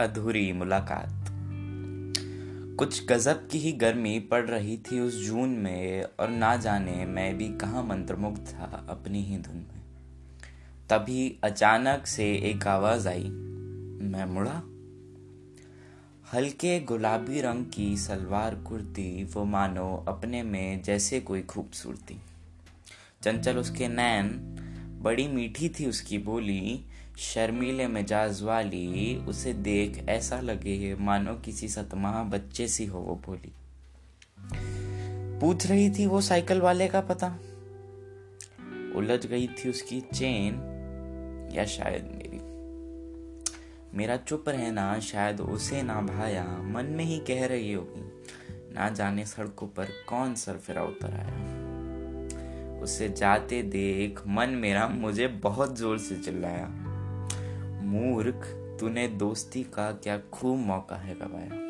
अधूरी मुलाकात। कुछ गजब की ही गर्मी पड़ रही थी उस जून में, और ना जाने मैं भी कहाँ मंत्रमुग्ध था अपनी ही धुन में। तभी अचानक से एक आवाज़ आई, मैं मुड़ा? हल्के गुलाबी रंग की सलवार कुर्ती, वो मानो अपने में जैसे कोई खूबसूरती। चंचल उसके नैन बड़ी मीठी थी उसकी बोली, शर्मीले मिजाज वाली, उसे देख ऐसा लगे मानो किसी सतमाह बच्चे सी हो, वो बोली। पूछ रही थी वो साइकिल वाले का पता। उलझ गई थी उसकी चेन, या शायद मेरी मेरा चुप रहना, शायद उसे ना भाया, मन में ही कह रही होगी, ना जाने सड़कों पर कौन सर फिरा उतर आया। उसे जाते देख मन मेरा मुझे बहुत ज़ोर से चिल्लाया। मूर्ख, तूने दोस्ती का क्या खूब मौका है गवाया।